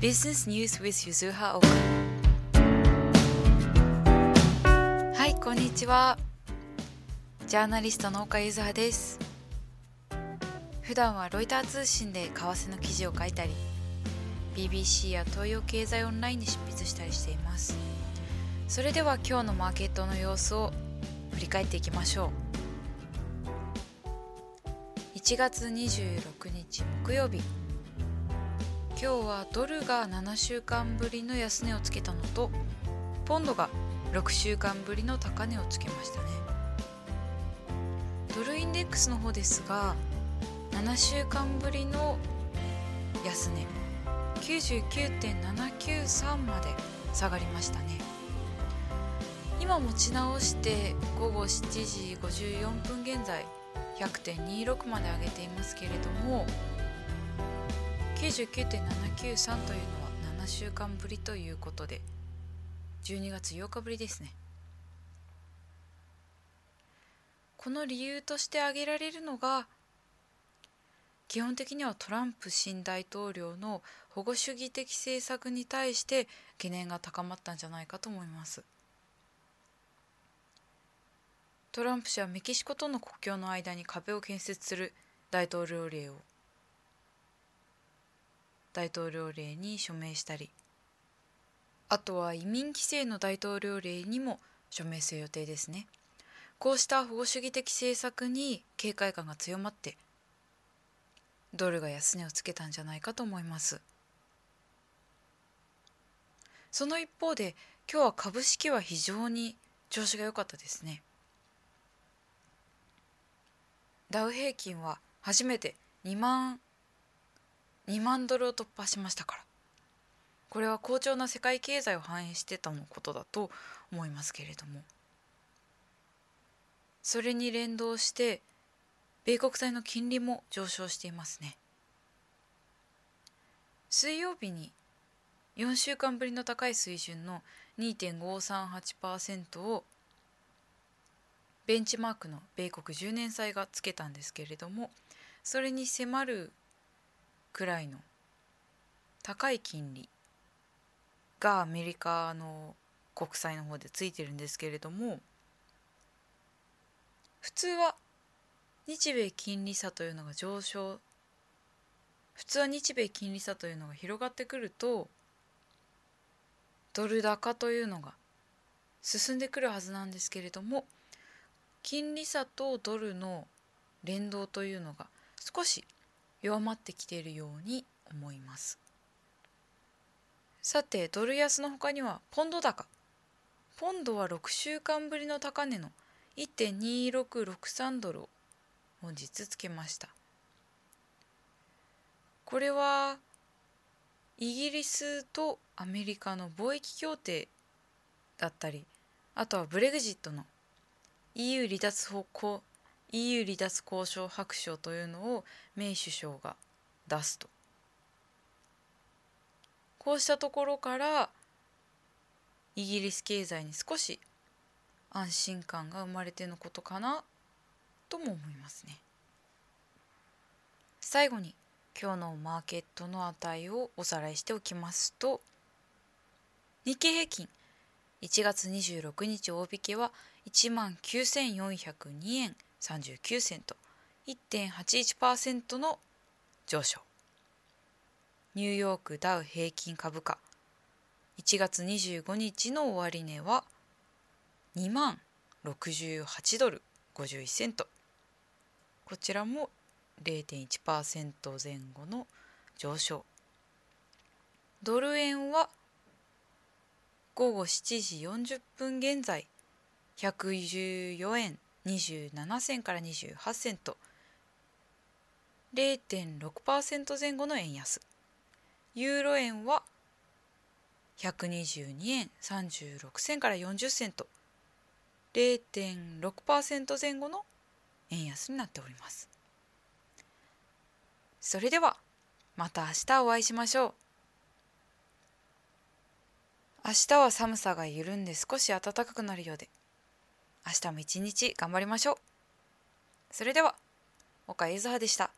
Business News with Yuzuha Oka. はいこんにちはジャーナリストの岡ゆずはです普段はロイター通信で為替の記事を書いたり BBC や東洋経済オンラインで執筆したりしていますそれでは今日のマーケットの様子を振り返っていきましょう1月26日木曜日今日はドルが7週間ぶりの安値をつけたのとポンドが6週間ぶりの高値をつけましたね。ドルインデックスの方ですが7週間ぶりの安値99.793まで下がりましたね。今持ち直して午後7時54分現在100.26まで上げていますけれども99.793というのは7週間ぶりということで12月8日ぶりですね。この理由として挙げられるのが基本的にはトランプ新大統領の保護主義的政策に対して懸念が高まったんじゃないかと思います。トランプ氏はメキシコとの国境の間に壁を建設する大統領令を大統領令に署名したりあとは移民規制の大統領令にも署名する予定ですね。こうした保護主義的政策に警戒感が強まってドルが安値をつけたんじゃないかと思います。その一方で今日は株式は非常に調子が良かったですね。ダウ平均は初めて2万2万ドルを突破しましたから。これは好調な世界経済を反映してたのことだと思いますけれども。それに連動して米国債の金利も上昇していますね。水曜日に4週間ぶりの高い水準の2.538%をベンチマークの米国10年債がつけたんですけれどもそれに迫るくらいの高い金利がアメリカの国債の方でついてるんですけれども普通は日米金利差というのが上昇普通は日米金利差というのが広がってくるとドル高というのが進んでくるはずなんですけれども金利差とドルの連動というのが少し弱まってきているように思います。さてドル安の他にはポンド高。ポンドは6週間ぶりの高値の1.2663ドルを本日つけました。これはイギリスとアメリカの貿易協定だったりあとはブレグジットの EU 離脱方向 EU 離脱交渉白書というのをメイ首相が出すと。こうしたところからイギリス経済に少し安心感が生まれてのことかなとも思いますね。最後に今日のマーケットの値をおさらいしておきますと日経平均1月26日大引けは1万9402円。39セント。1.81%の上昇。ニューヨークダウ平均株価。1月25日の終値は2万68ドル51セント。こちらも0.1%前後の上昇。ドル円は午後7時40分現在114円27銭から28銭と0.6%前後の円安。ユーロ円は122円36銭から40銭と0.6%前後の円安になっております。それではまた明日お会いしましょう。明日は寒さが緩んで少し暖かくなるようで。明日も一日頑張りましょう。それでは、岡ゆずはでした。